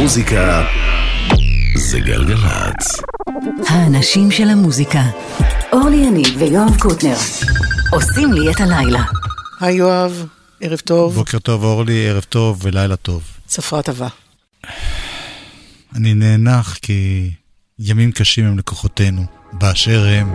המוזיקה זה גלגלצ. האנשים של המוזיקה. אורלי יניב ויואב קוטנר עושים לי את הלילה. היי יואב, ערב טוב. בוקר טוב אורלי, ערב טוב ולילה טוב. ספרה עבה. אני נאנח כי ימים קשים הם לקוחותינו, באשר הם.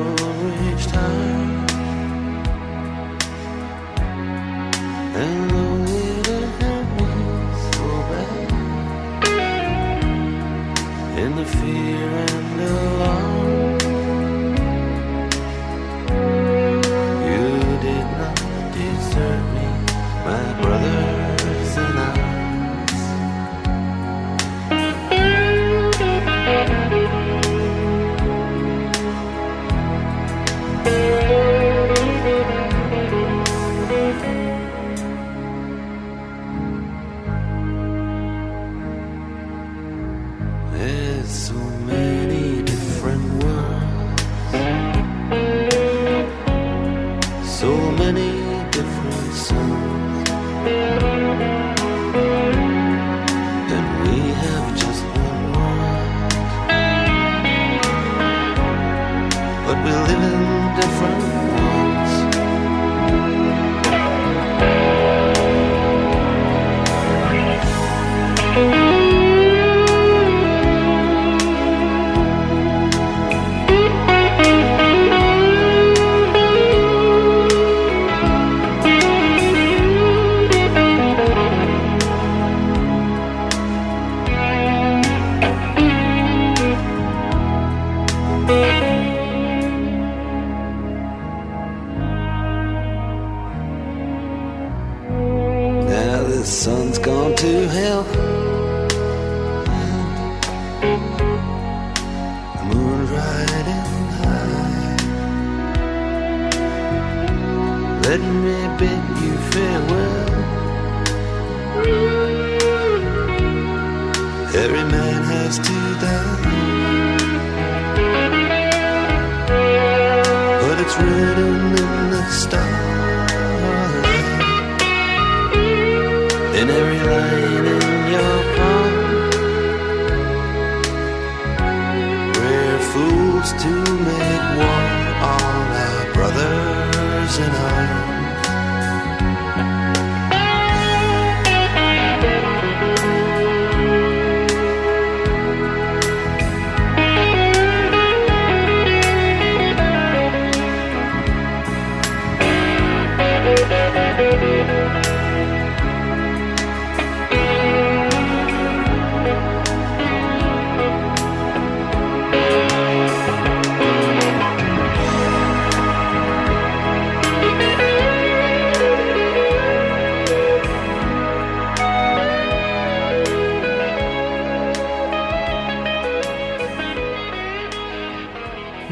the fear and the love.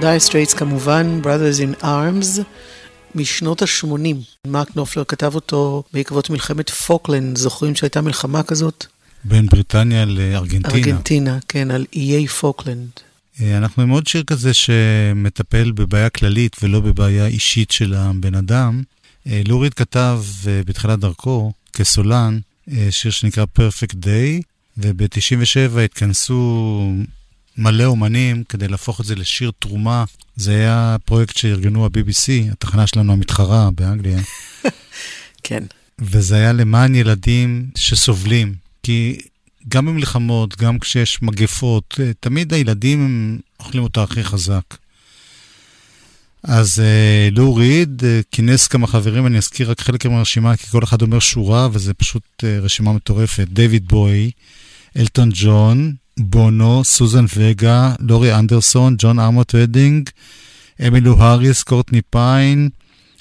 דייר סטרייטס כמובן, Brothers in Arms, משנות ה-80. מרק נופלר כתב אותו בעקבות מלחמת פוקלנד, זוכרים שהייתה מלחמה כזאת? בין בריטניה לארגנטינה. ארגנטינה, כן, על איי פוקלנד. אה, אנחנו עם עוד שיר כזה שמטפל בבעיה כללית ולא בבעיה אישית של הבן אדם. אה, לו ריד כתב אה, בתחילת דרכו, כסולן, שיר שנקרא Perfect Day, וב-97 התכנסו מלא אומנים כדי להפוך את זה לשיר תרומה. זה היה פרויקט שארגנו ה-BBC, התחנה שלנו המתחרה באנגליה. כן. וזה היה למען ילדים שסובלים. כי גם במלחמות, גם כשיש מגפות, אה, תמיד הילדים הם אוכלים אותה הכי חזק. אז אה, לו ריד אה, כינס כמה חברים, אני אזכיר רק חלק מהרשימה, כי כל אחד אומר שורה, וזה פשוט אה, רשימה מטורפת. דיוויד בוי, אלטון ג'ון, בונו, סוזן וגה, לורי אנדרסון, ג'ואן ארמטריידינג, אמילו האריס, קורטני פיין,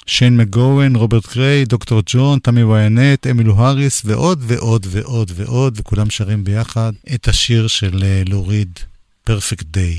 שיין מגואן, רוברט קריי, דוקטור ג'ון, טמי ווינט, אמילו האריס ועוד ועוד ועוד ועוד, וכולם שרים ביחד את השיר של אה, לו ריד, Perfect Day.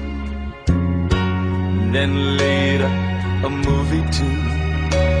Then later, a movie too.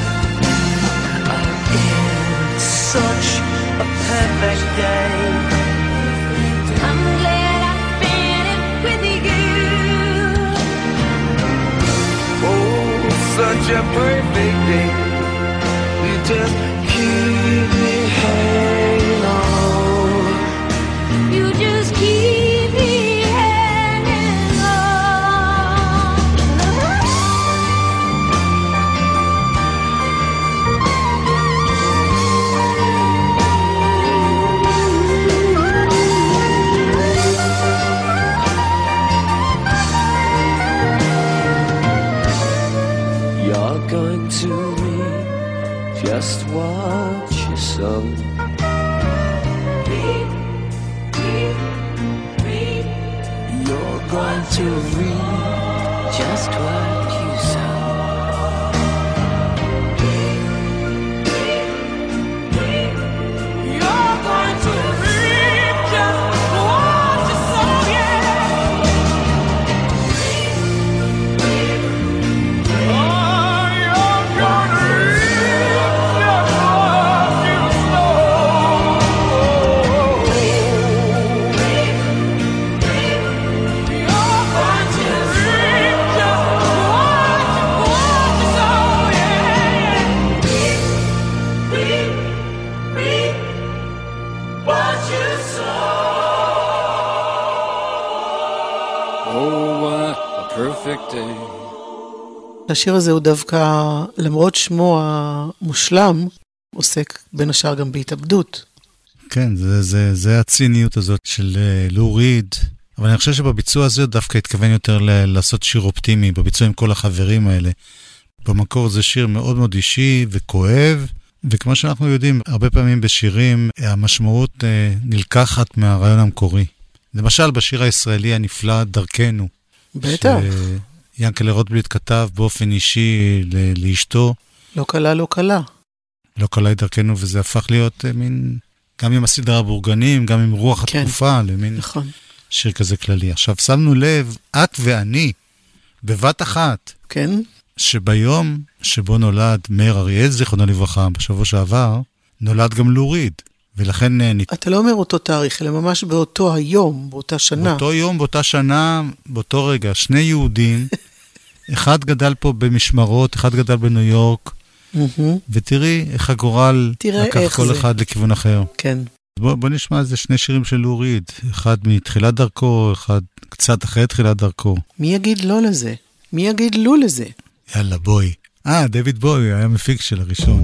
Perfect day. I'm glad I spent it with you. Oh, such a perfect day. You just keep me hanging on. You just keep השיר הזה הוא דווקא, למרות שמו המושלם, עוסק בין השאר גם בהתאבדות. כן, זה, זה, זה הציניות הזאת של אה, לו ריד. אבל אני חושב שבביצוע הזה דווקא התכוון יותר ל- לעשות שיר אופטימי, בביצוע עם כל החברים האלה. במקור זה שיר מאוד מאוד אישי וכואב, וכמו שאנחנו יודעים, הרבה פעמים בשירים המשמעות אה, נלקחת מהרעיון המקורי. למשל, בשיר הישראלי הנפלא, דרכנו. בטח. שיאנקלה רוטבליט כתב באופן אישי ל- לאשתו, לא קלה, לא קלה. לא קלה את דרכנו, וזה הפך להיות אה, מין, גם עם הסדרה הבורגנים, גם עם רוח כן. התקופה, למין נכון. שיר כזה כללי. עכשיו, שמנו לב, את ואני, בבת אחת, כן? שביום שבו נולד מאיר אריאל, זיכרונו לברכה, בשבוע שעבר, נולד גם לוריד. ולכן אה. אתה לא אומר אותו תאריך, אלא ממש באותו היום, באותה שנה. באותו יום, באותה שנה, באותו רגע, שני יהודים, אחד גדל פה במשמרות, אחד גדל בניו יורק. ותראי איך הגורל לקח איך כל זה. אחד לכיוון אחר. כן. בוא, בוא נשמע איזה שני שירים של לוריד, אחד מתחילת דרכו, אחד קצת אחרי תחילת דרכו. מי יגיד לא לזה? מי יגיד לו לזה? יאללה, בואי. אה, דויד בואי היה מפיק של הראשון.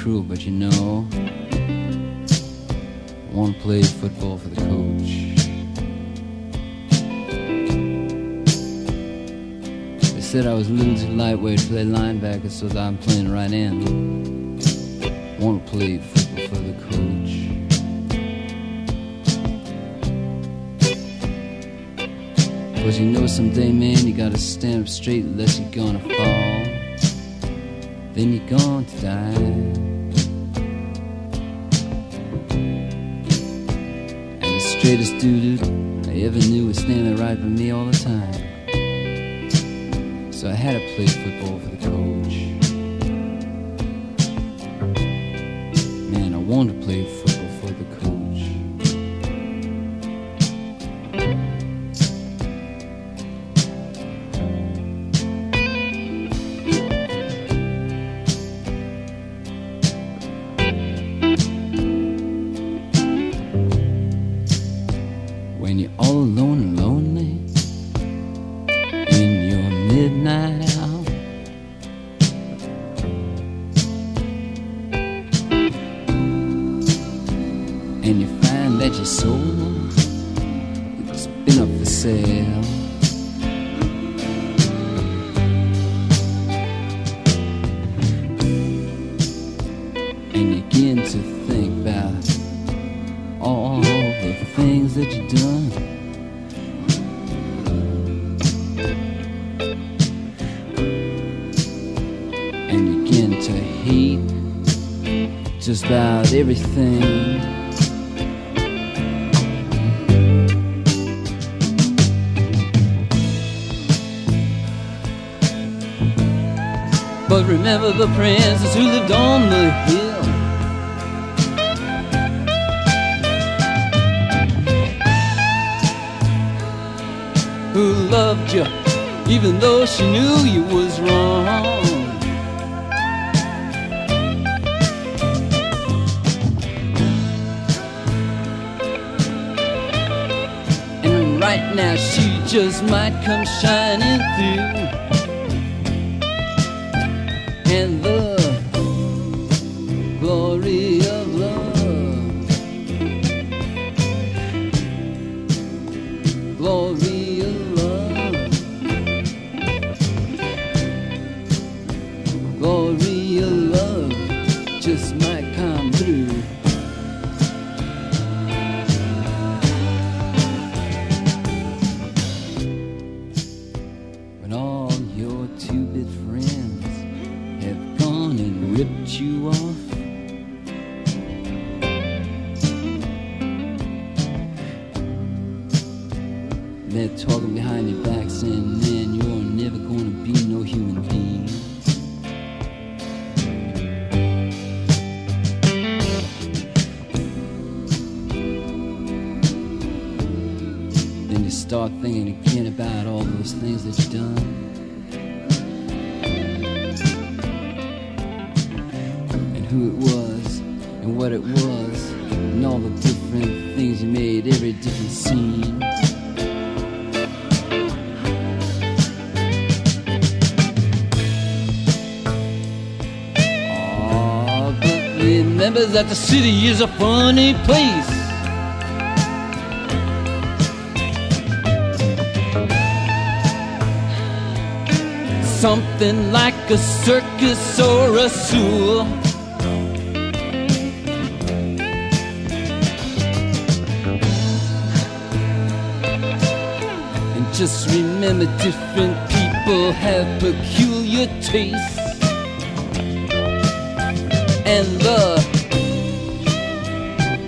Cruel, but you know, to play football for the coach. They said I was a little too lightweight to play linebacker, so I'm playing right to play football for the coach. Cause you know someday, man, you gotta stand up straight unless you're gonna fall. Then you're going to die. And the straightest dude I ever knew was standing right by me all the time. So I had to play football for the coach. Man, I wanted to play princess who lived on the hill. who loved you even though she knew you was wrong. And right now she just might come shining through. And the the city is a funny place. Something like a circus or a zoo. And just remember different people have peculiar tastes. And the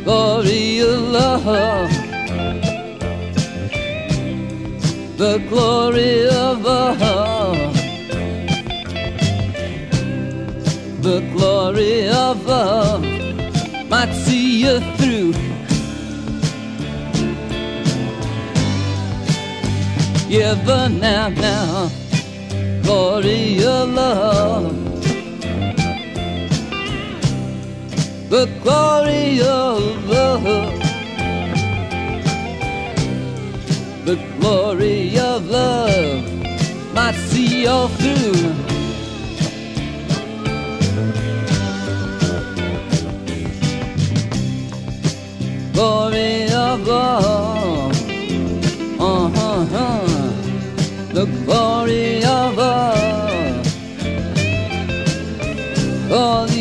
glory of love. The glory of love. The glory of love might see you through. Yeah, but now, now, glory of love. The glory of love. The glory of love might see all through. Glory of love, uh, the glory of love, glory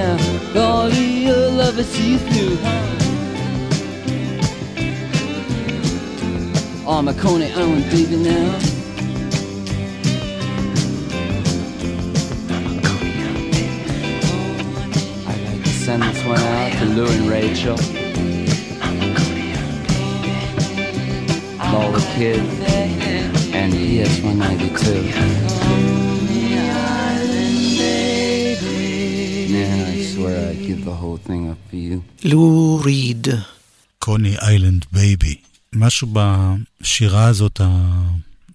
now. Glory of love, I see through. Oh, my Coney Island baby now. I'd like to send this one out to Lou and Rachel. All the kids and PS 192. Yeah, I swear I'd give the whole thing up for you. לו ריד. Coney Island Baby. משהו בשירה הזאת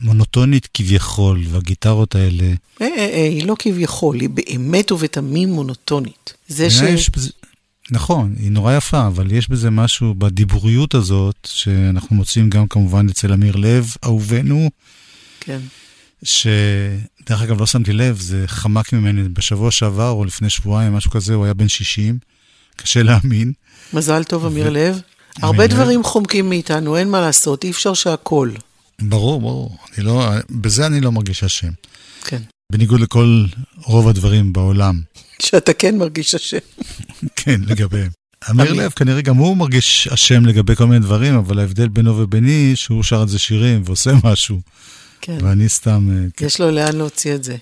המונוטונית כביכול, והגיטרות האלה. אה, אה, אה, היא לא כביכול, היא באמת ובתמים מונוטונית. זה ש... יש בזה, נכון, היא נורא יפה, אבל יש בזה משהו בדיבוריות הזאת, שאנחנו מוצאים גם כמובן אצל אמיר לב, אהובנו, כן. שדרך אגב לא שמתי לב, זה חמק ממני בשבוע שעבר או לפני שבועיים, משהו כזה, הוא היה בן 60, קשה להאמין. מזל טוב, אמיר לב. אמיר הרבה לב. דברים חומקים מאיתנו, אין מה לעשות, אי אפשר שהכל. ברור, ברור, אני לא, בזה אני לא מרגיש אשם. כן. בניגוד לכל רוב הדברים בעולם, שאתה כן מרגיש אשם. כן, לגביהם. אמיר לב כנראה גם הוא מרגיש אשם לגבי כל מיני דברים, אבל ההבדל בינו וביני, שהוא שר על זה שירים ועושה משהו, כן. ואני סתם... אה, כן. יש לו לאן להוציא את זה.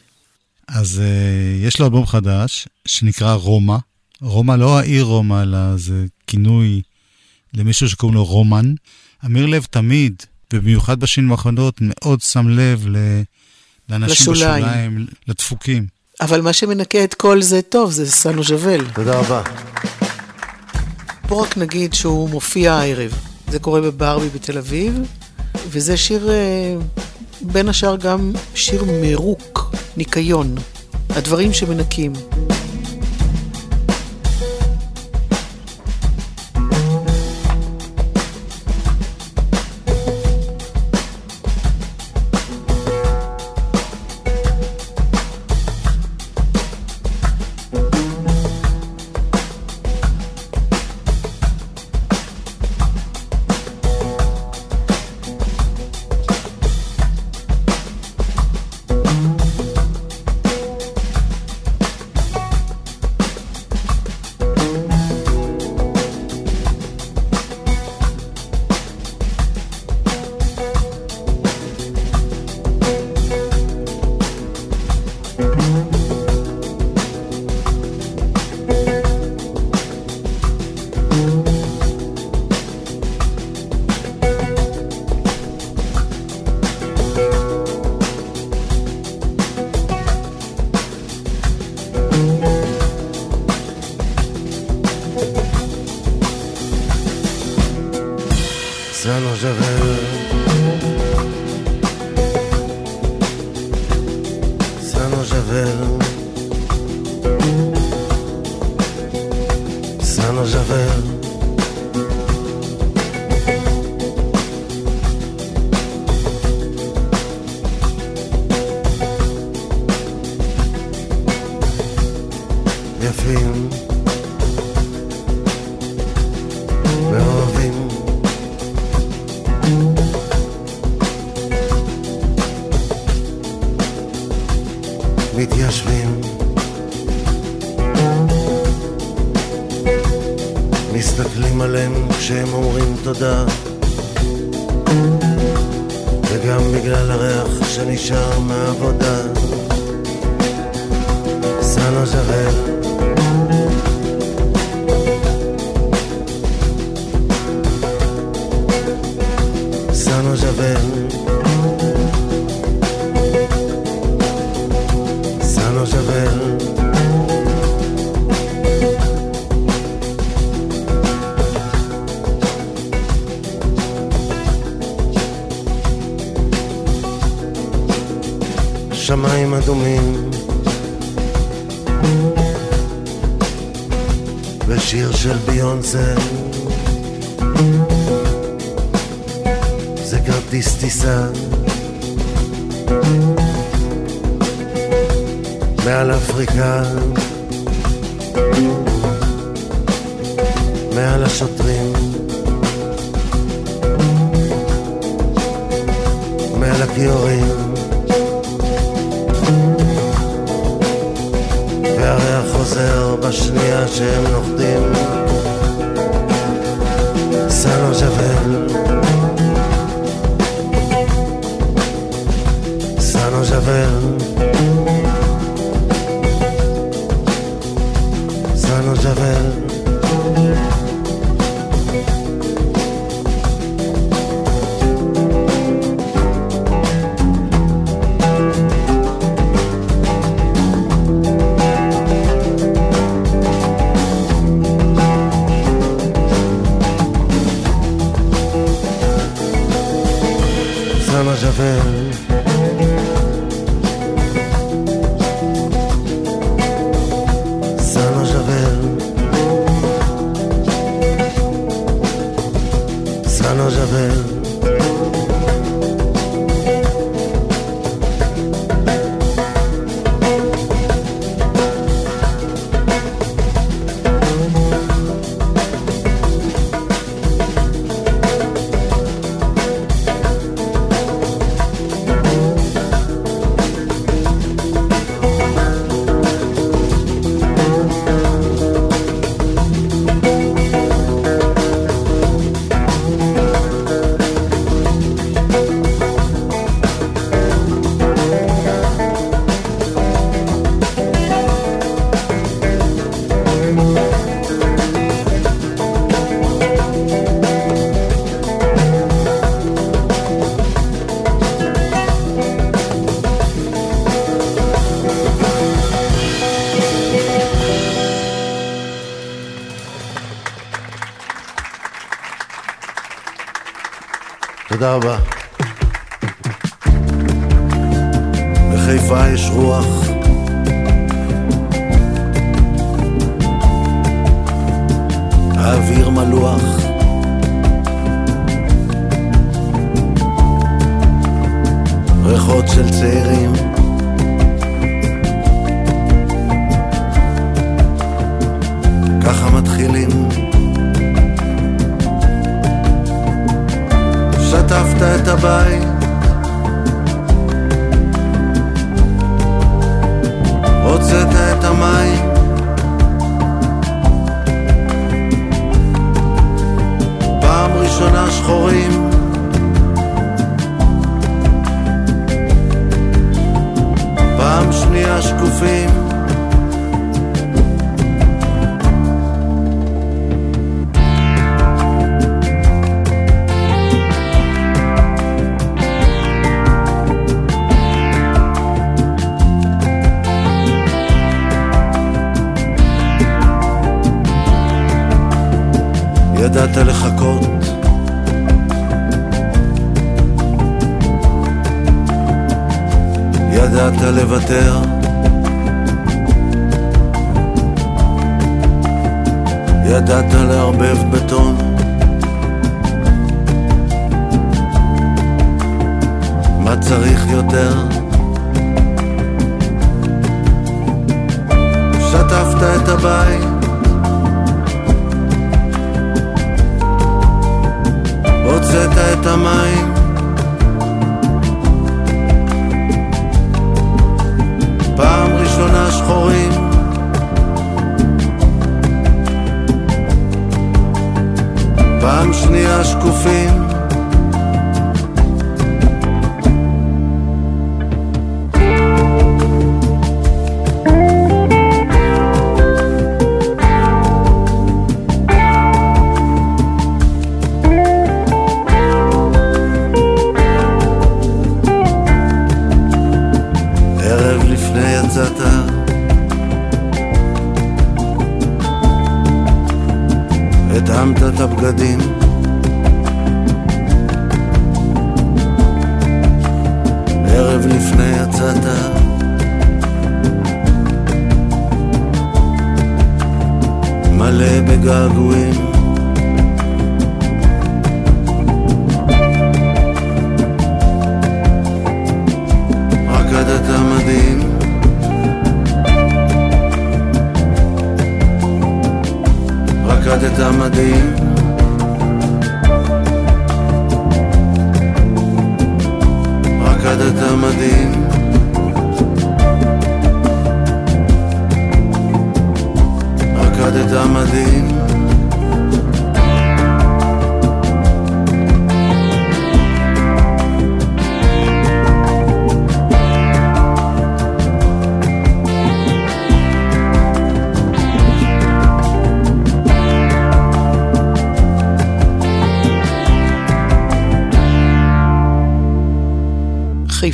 אז uh, יש לו אלבום חדש, שנקרא רומא. רומא, לא העיר רומא, אלא זה כינוי למישהו שקוראים לו רומן. אמיר לב תמיד, ובמיוחד בשנים האחרונות, מאוד שם לב ל... לאנשים לשוליים. בשוליים, לדפוקים. אבל מה שמנקה את כל זה טוב, זה סנו ז'בל. תודה רבה. בוא רק נגיד שהוא מופיע הערב. זה קורה בברבי בתל אביב, וזה שיר, אה, בין השאר גם שיר מרוק, ניקיון. הדברים שמנקים. מסתכלים עליהם כשהם אומרים תודה. וגם בגלל הריח שנשאר מהעבודה. סנו ז'רל סנו ז'בל שמיים אדומים. ושיר של ביונסה. זה כרטיס טיסה. מעל אפריקה. מעל השוטרים. מעל הכיורים חוזר בשנייה שהם נוחתים. סנו ז'בל סנו ז'בל סנו ז'בל 嗯。Merhaba. שטפת את הבית את הבגדים. ערב לפני יצאת. מלא בגעגועים. רקדת מדהים. רקדת מדהים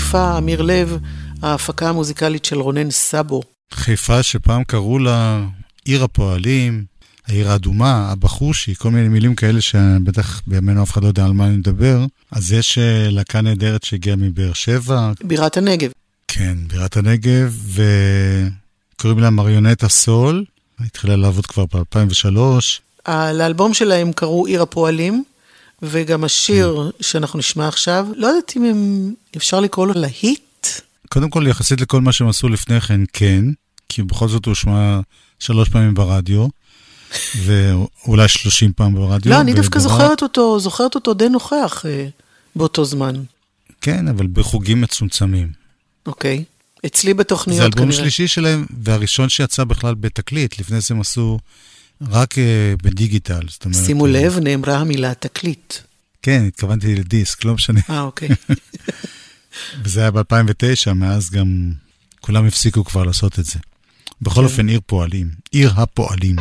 חיפה, אמיר לב, ההפקה המוזיקלית של רונן סאבו. חיפה שפעם קראו לה עיר הפועלים, העיר האדומה, הבחושי, כל מיני מילים כאלה שבטח בימינו אף אחד לא יודע על מה אני מדבר. אז יש אה, להקה נהדרת שהגיעה מבאר שבע. בירת הנגב. כן, בירת הנגב, וקוראים לה מריונטה סול, התחילה לעבוד כבר ב-2003. לאלבום שלהם קראו עיר הפועלים, וגם השיר שאנחנו נשמע עכשיו, לא יודעת אם הם, אפשר לקרוא לו להיט. קודם כל, יחסית לכל מה שהם עשו לפני כן, כן, כי בכל זאת הוא שמע שלוש פעמים ברדיו, ואולי שלושים פעם ברדיו. לא, אני דווקא זוכרת אותו, זוכרת אותו די נוכח אה, באותו זמן. כן, אבל בחוגים מצומצמים. אוקיי. אצלי בתוכניות זה כנראה. אלבום שלישי שלהם, והראשון שיצא בכלל בתקליט, לפני זה הם עשו רק uh, בדיגיטל. זאת אומרת, שימו לב, נאמרה המילה תקליט. כן, התכוונתי לדיסק, לא משנה. אה, אוקיי. וזה היה ב-2009, מאז גם כולם הפסיקו כבר לעשות את זה. בכל אופן, עיר פועלים. עיר הפועלים.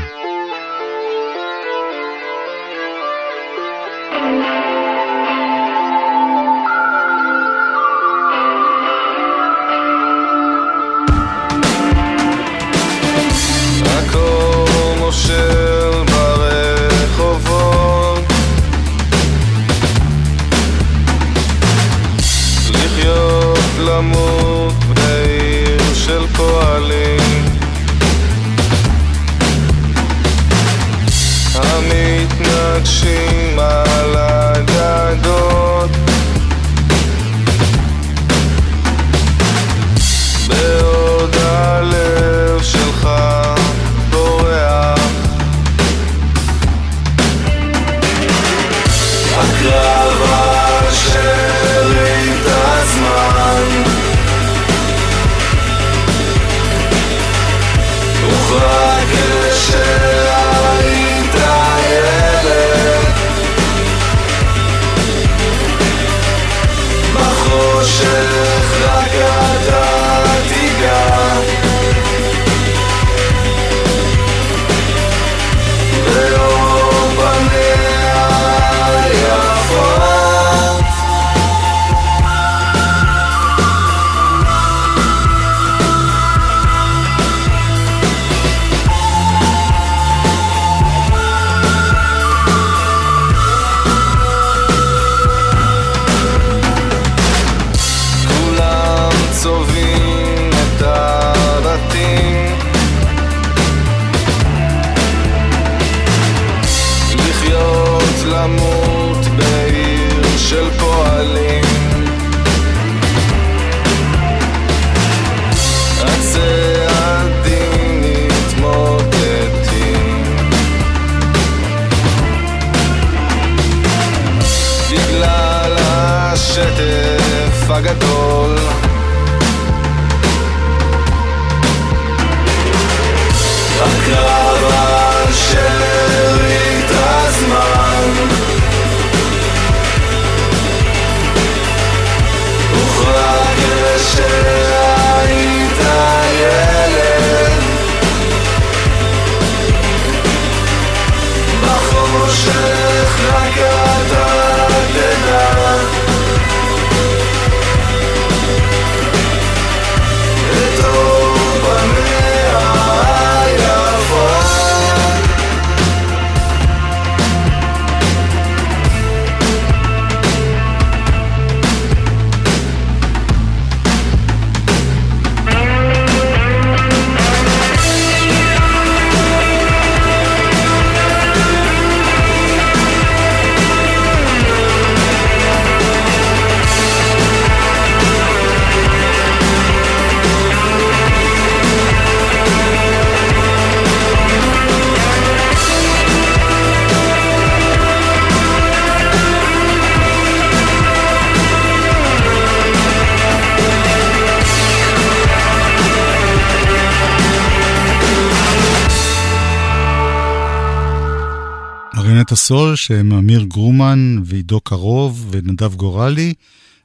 הסול, שהם אמיר גרומן ועידו קרוב ונדב גורלי,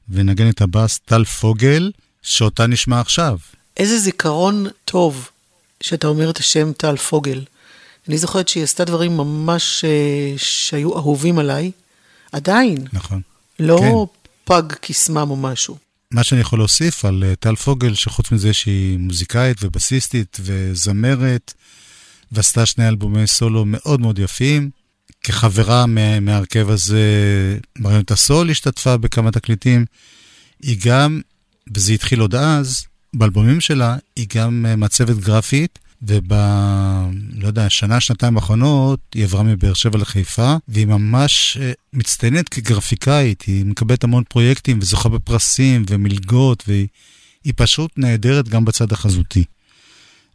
ונגן את הבאס טל פוגל, שאותה נשמע עכשיו. איזה זיכרון טוב שאתה אומר את השם טל פוגל. אני זוכרת שהיא עשתה דברים ממש אה, שהיו אהובים עליי, עדיין. נכון. לא כן. פג קסמם או משהו. מה שאני יכול להוסיף על אה, טל פוגל, שחוץ מזה שהיא מוזיקאית ובסיסטית וזמרת, ועשתה שני אלבומי סולו מאוד מאוד יפים. כחברה מה- מההרכב הזה, מריונת הסול השתתפה בכמה תקליטים. היא גם, וזה התחיל עוד אז, באלבומים שלה, היא גם אה, מעצבת גרפית, וב... לא יודע, שנה, שנתיים האחרונות, היא עברה מבאר שבע לחיפה, והיא ממש אה, מצטיינת כגרפיקאית, היא מקבלת המון פרויקטים וזוכה בפרסים ומלגות, והיא היא פשוט נהדרת גם בצד החזותי.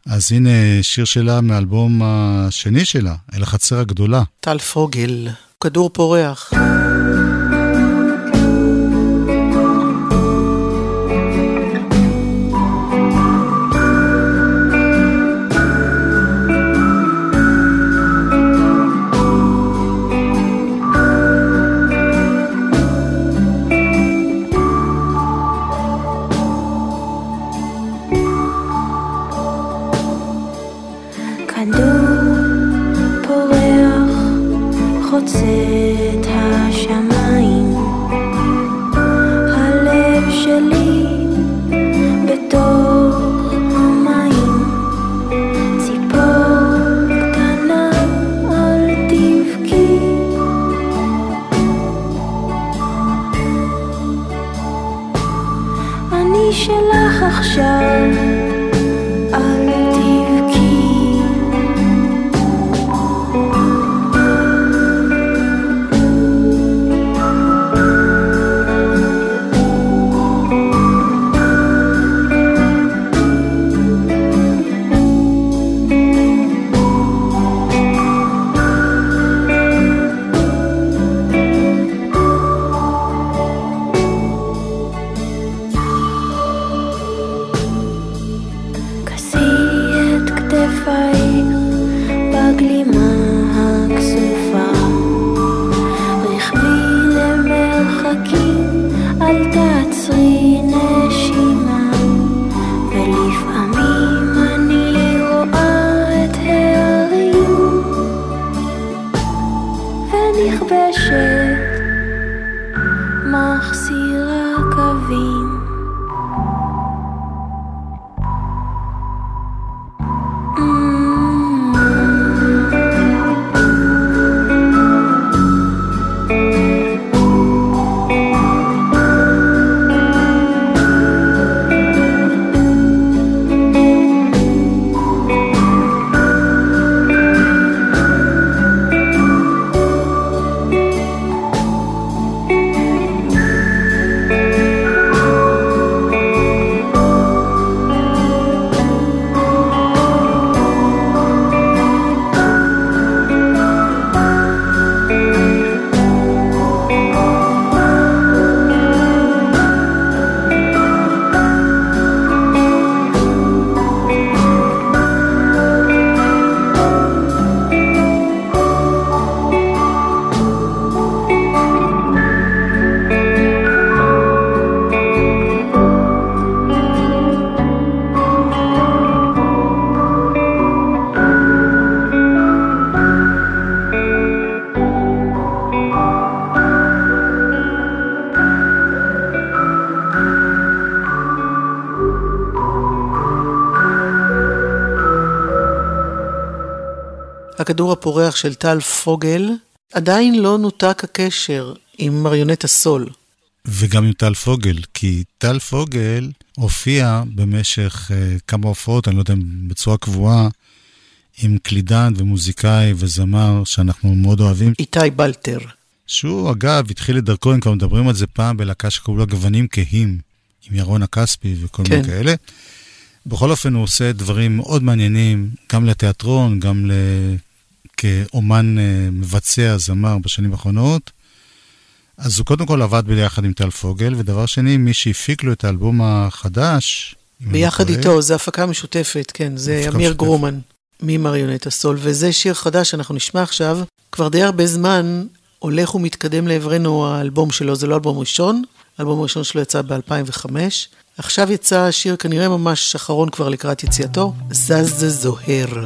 אז הנה שיר שלה מהאלבום השני שלה, אל החצר הגדולה. טל פוגל, כדור פורח. הכדור הפורח של טל פוגל, עדיין לא נותק הקשר עם מריונט הסול. וגם עם טל פוגל, כי טל פוגל הופיע במשך uh, כמה הופעות, אני לא יודע אם בצורה קבועה, עם קלידן ומוזיקאי וזמר שאנחנו מאוד אוהבים. איתי בלטר. שהוא, אגב, התחיל את דרכו, הם כבר מדברים על זה פעם בלהקה שקראו לה גוונים כהים, עם ירון הכספי וכל כן. מיני כאלה. בכל אופן, הוא עושה דברים מאוד מעניינים, גם לתיאטרון, גם ל... כאומן uh, מבצע, זמר בשנים האחרונות. אז הוא קודם כל עבד ביחד עם טל פוגל, ודבר שני, מי שהפיק לו את האלבום החדש, לא ביחד איתו, זה הפקה משותפת, כן, זה אמיר משותפת. גרומן ממריונט הסול, וזה שיר חדש שאנחנו נשמע עכשיו, כבר די הרבה זמן הולך ומתקדם לעברנו האלבום שלו, זה לא אלבום ראשון, האלבום הראשון שלו יצא ב-2005. עכשיו יצא שיר כנראה ממש אחרון כבר לקראת יציאתו, זז זוהר.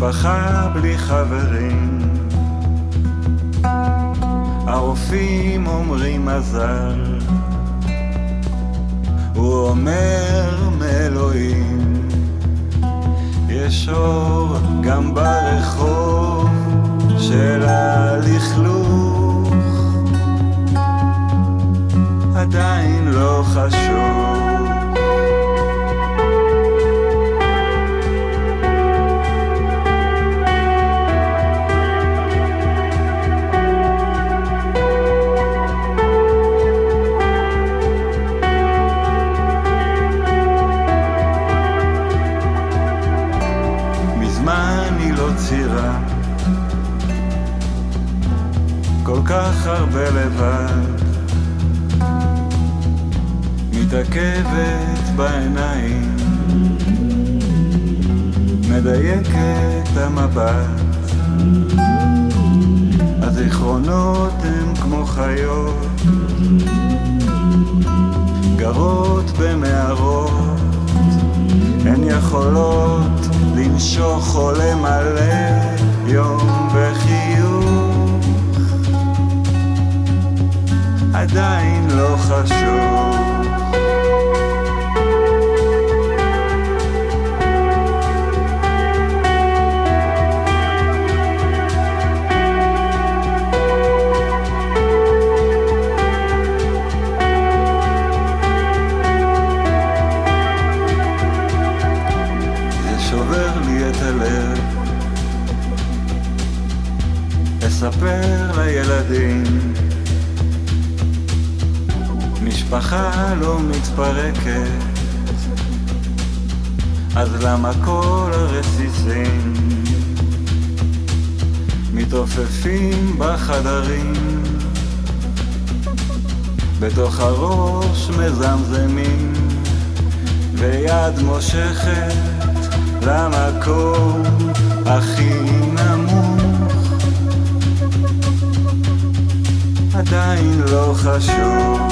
משפחה, בלי חברים. הרופאים אומרים מזל. הוא אומר מאלוהים יש אור גם ברחוב של הלכלוך. עדיין לא חשוב כך הרבה לבד. מתעכבת בעיניים. מדייקת המבט. הזיכרונות הם כמו חיות. גרות במערות. הן יכולות לנשוך או למלא יום בחיוך בחדרים בתוך הראש מזמזמים ויד מושכת למקום הכי נמוך. עדיין לא חשוב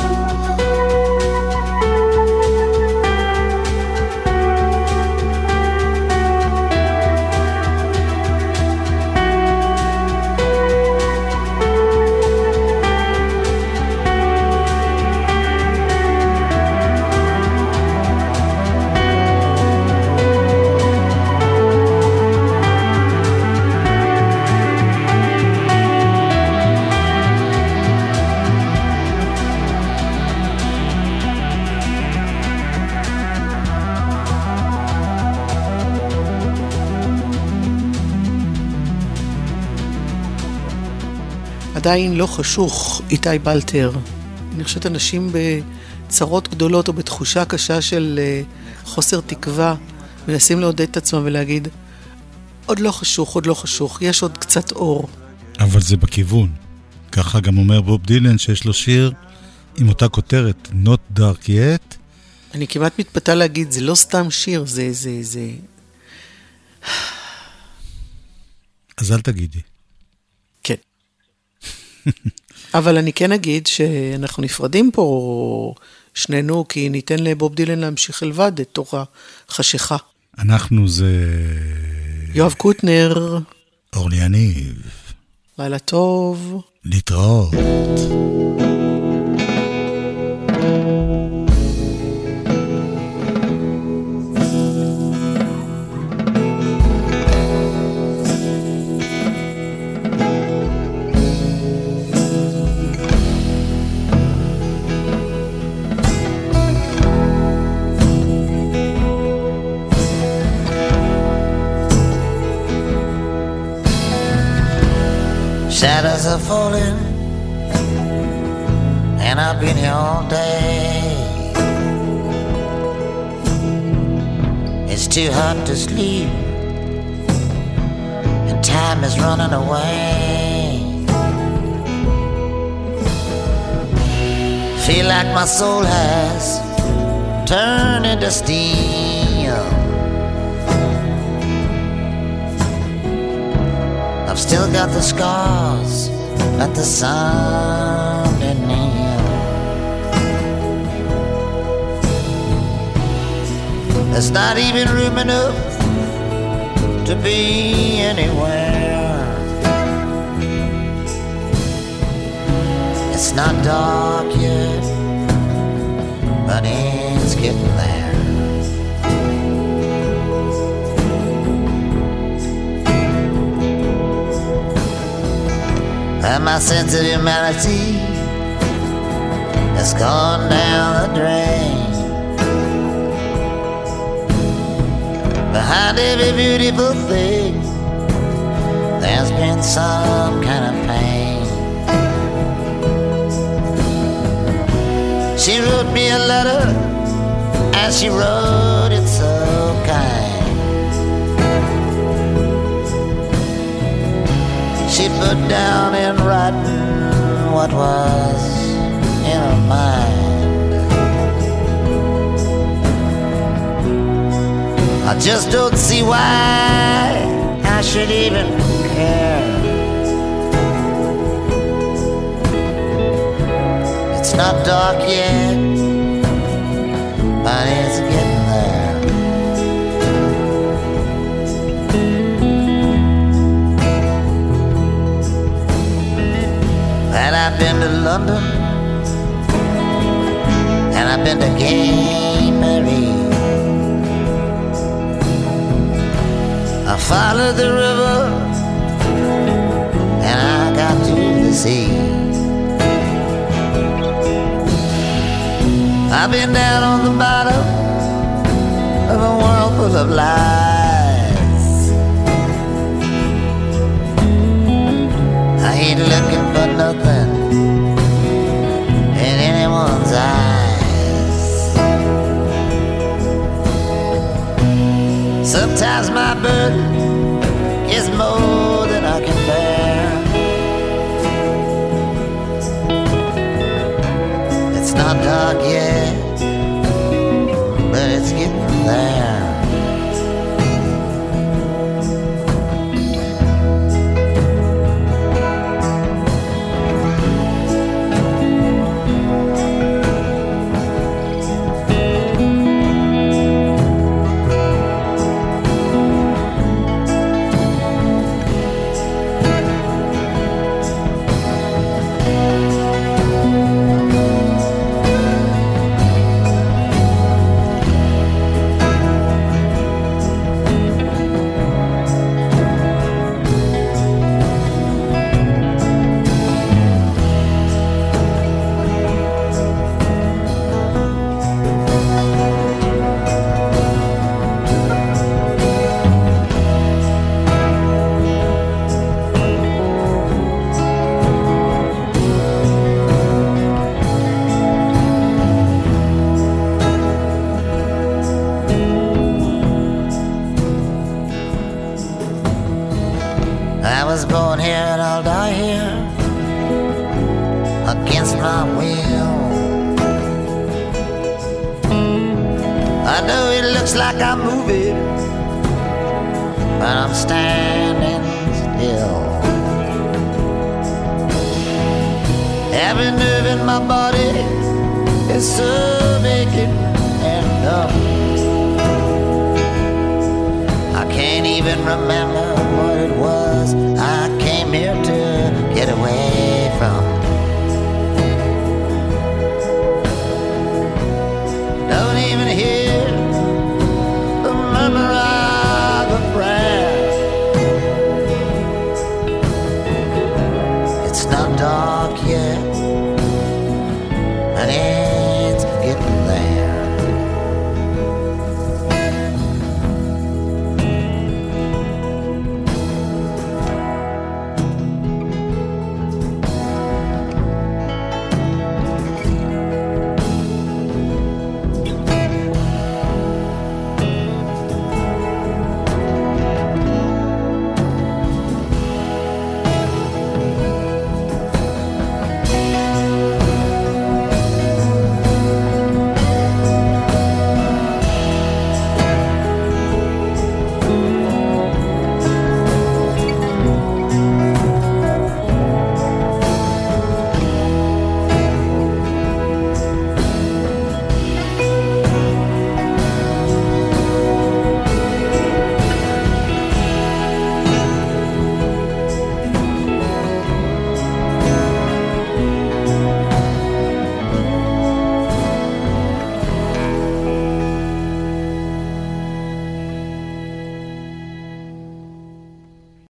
עדיין לא חשוך, איתי בלטר. אני חושבת אנשים בצרות גדולות או בתחושה קשה של אה, חוסר תקווה, מנסים לעודד את עצמם ולהגיד, עוד לא חשוך, עוד לא חשוך, יש עוד קצת אור. אבל זה בכיוון. ככה גם אומר בוב דילן שיש לו שיר עם אותה כותרת, Not Dark Yet. אני כמעט מתפתה להגיד, זה לא סתם שיר, זה, זה, זה... אז אל תגידי. אבל אני כן אגיד שאנחנו נפרדים פה שנינו, כי ניתן לבוב דילן להמשיך לבד את תוך החשיכה. אנחנו זה... יואב קוטנר, אורלי יניב. לילה טוב. להתראות. are falling, and I've been here all day. It's too hot to sleep, and time is running away. Feel like my soul has turned into steam. I've still got the scars at the Sunday nail. There's not even room enough to be anywhere. It's not dark yet, but it's getting there. And my sense of humanity has gone down the drain. Behind every beautiful thing, there's been some kind of pain. She wrote me a letter, and she wrote She put down in writing what was in her mind. I just don't see why I should even care. It's not dark yet, I've been to London, and I've been to Gay I followed the river, and I got to the sea. I've been down on the bottom of a world full of lies. But I'm standing still. Every nerve in my body is so vacant and numb. I can't even remember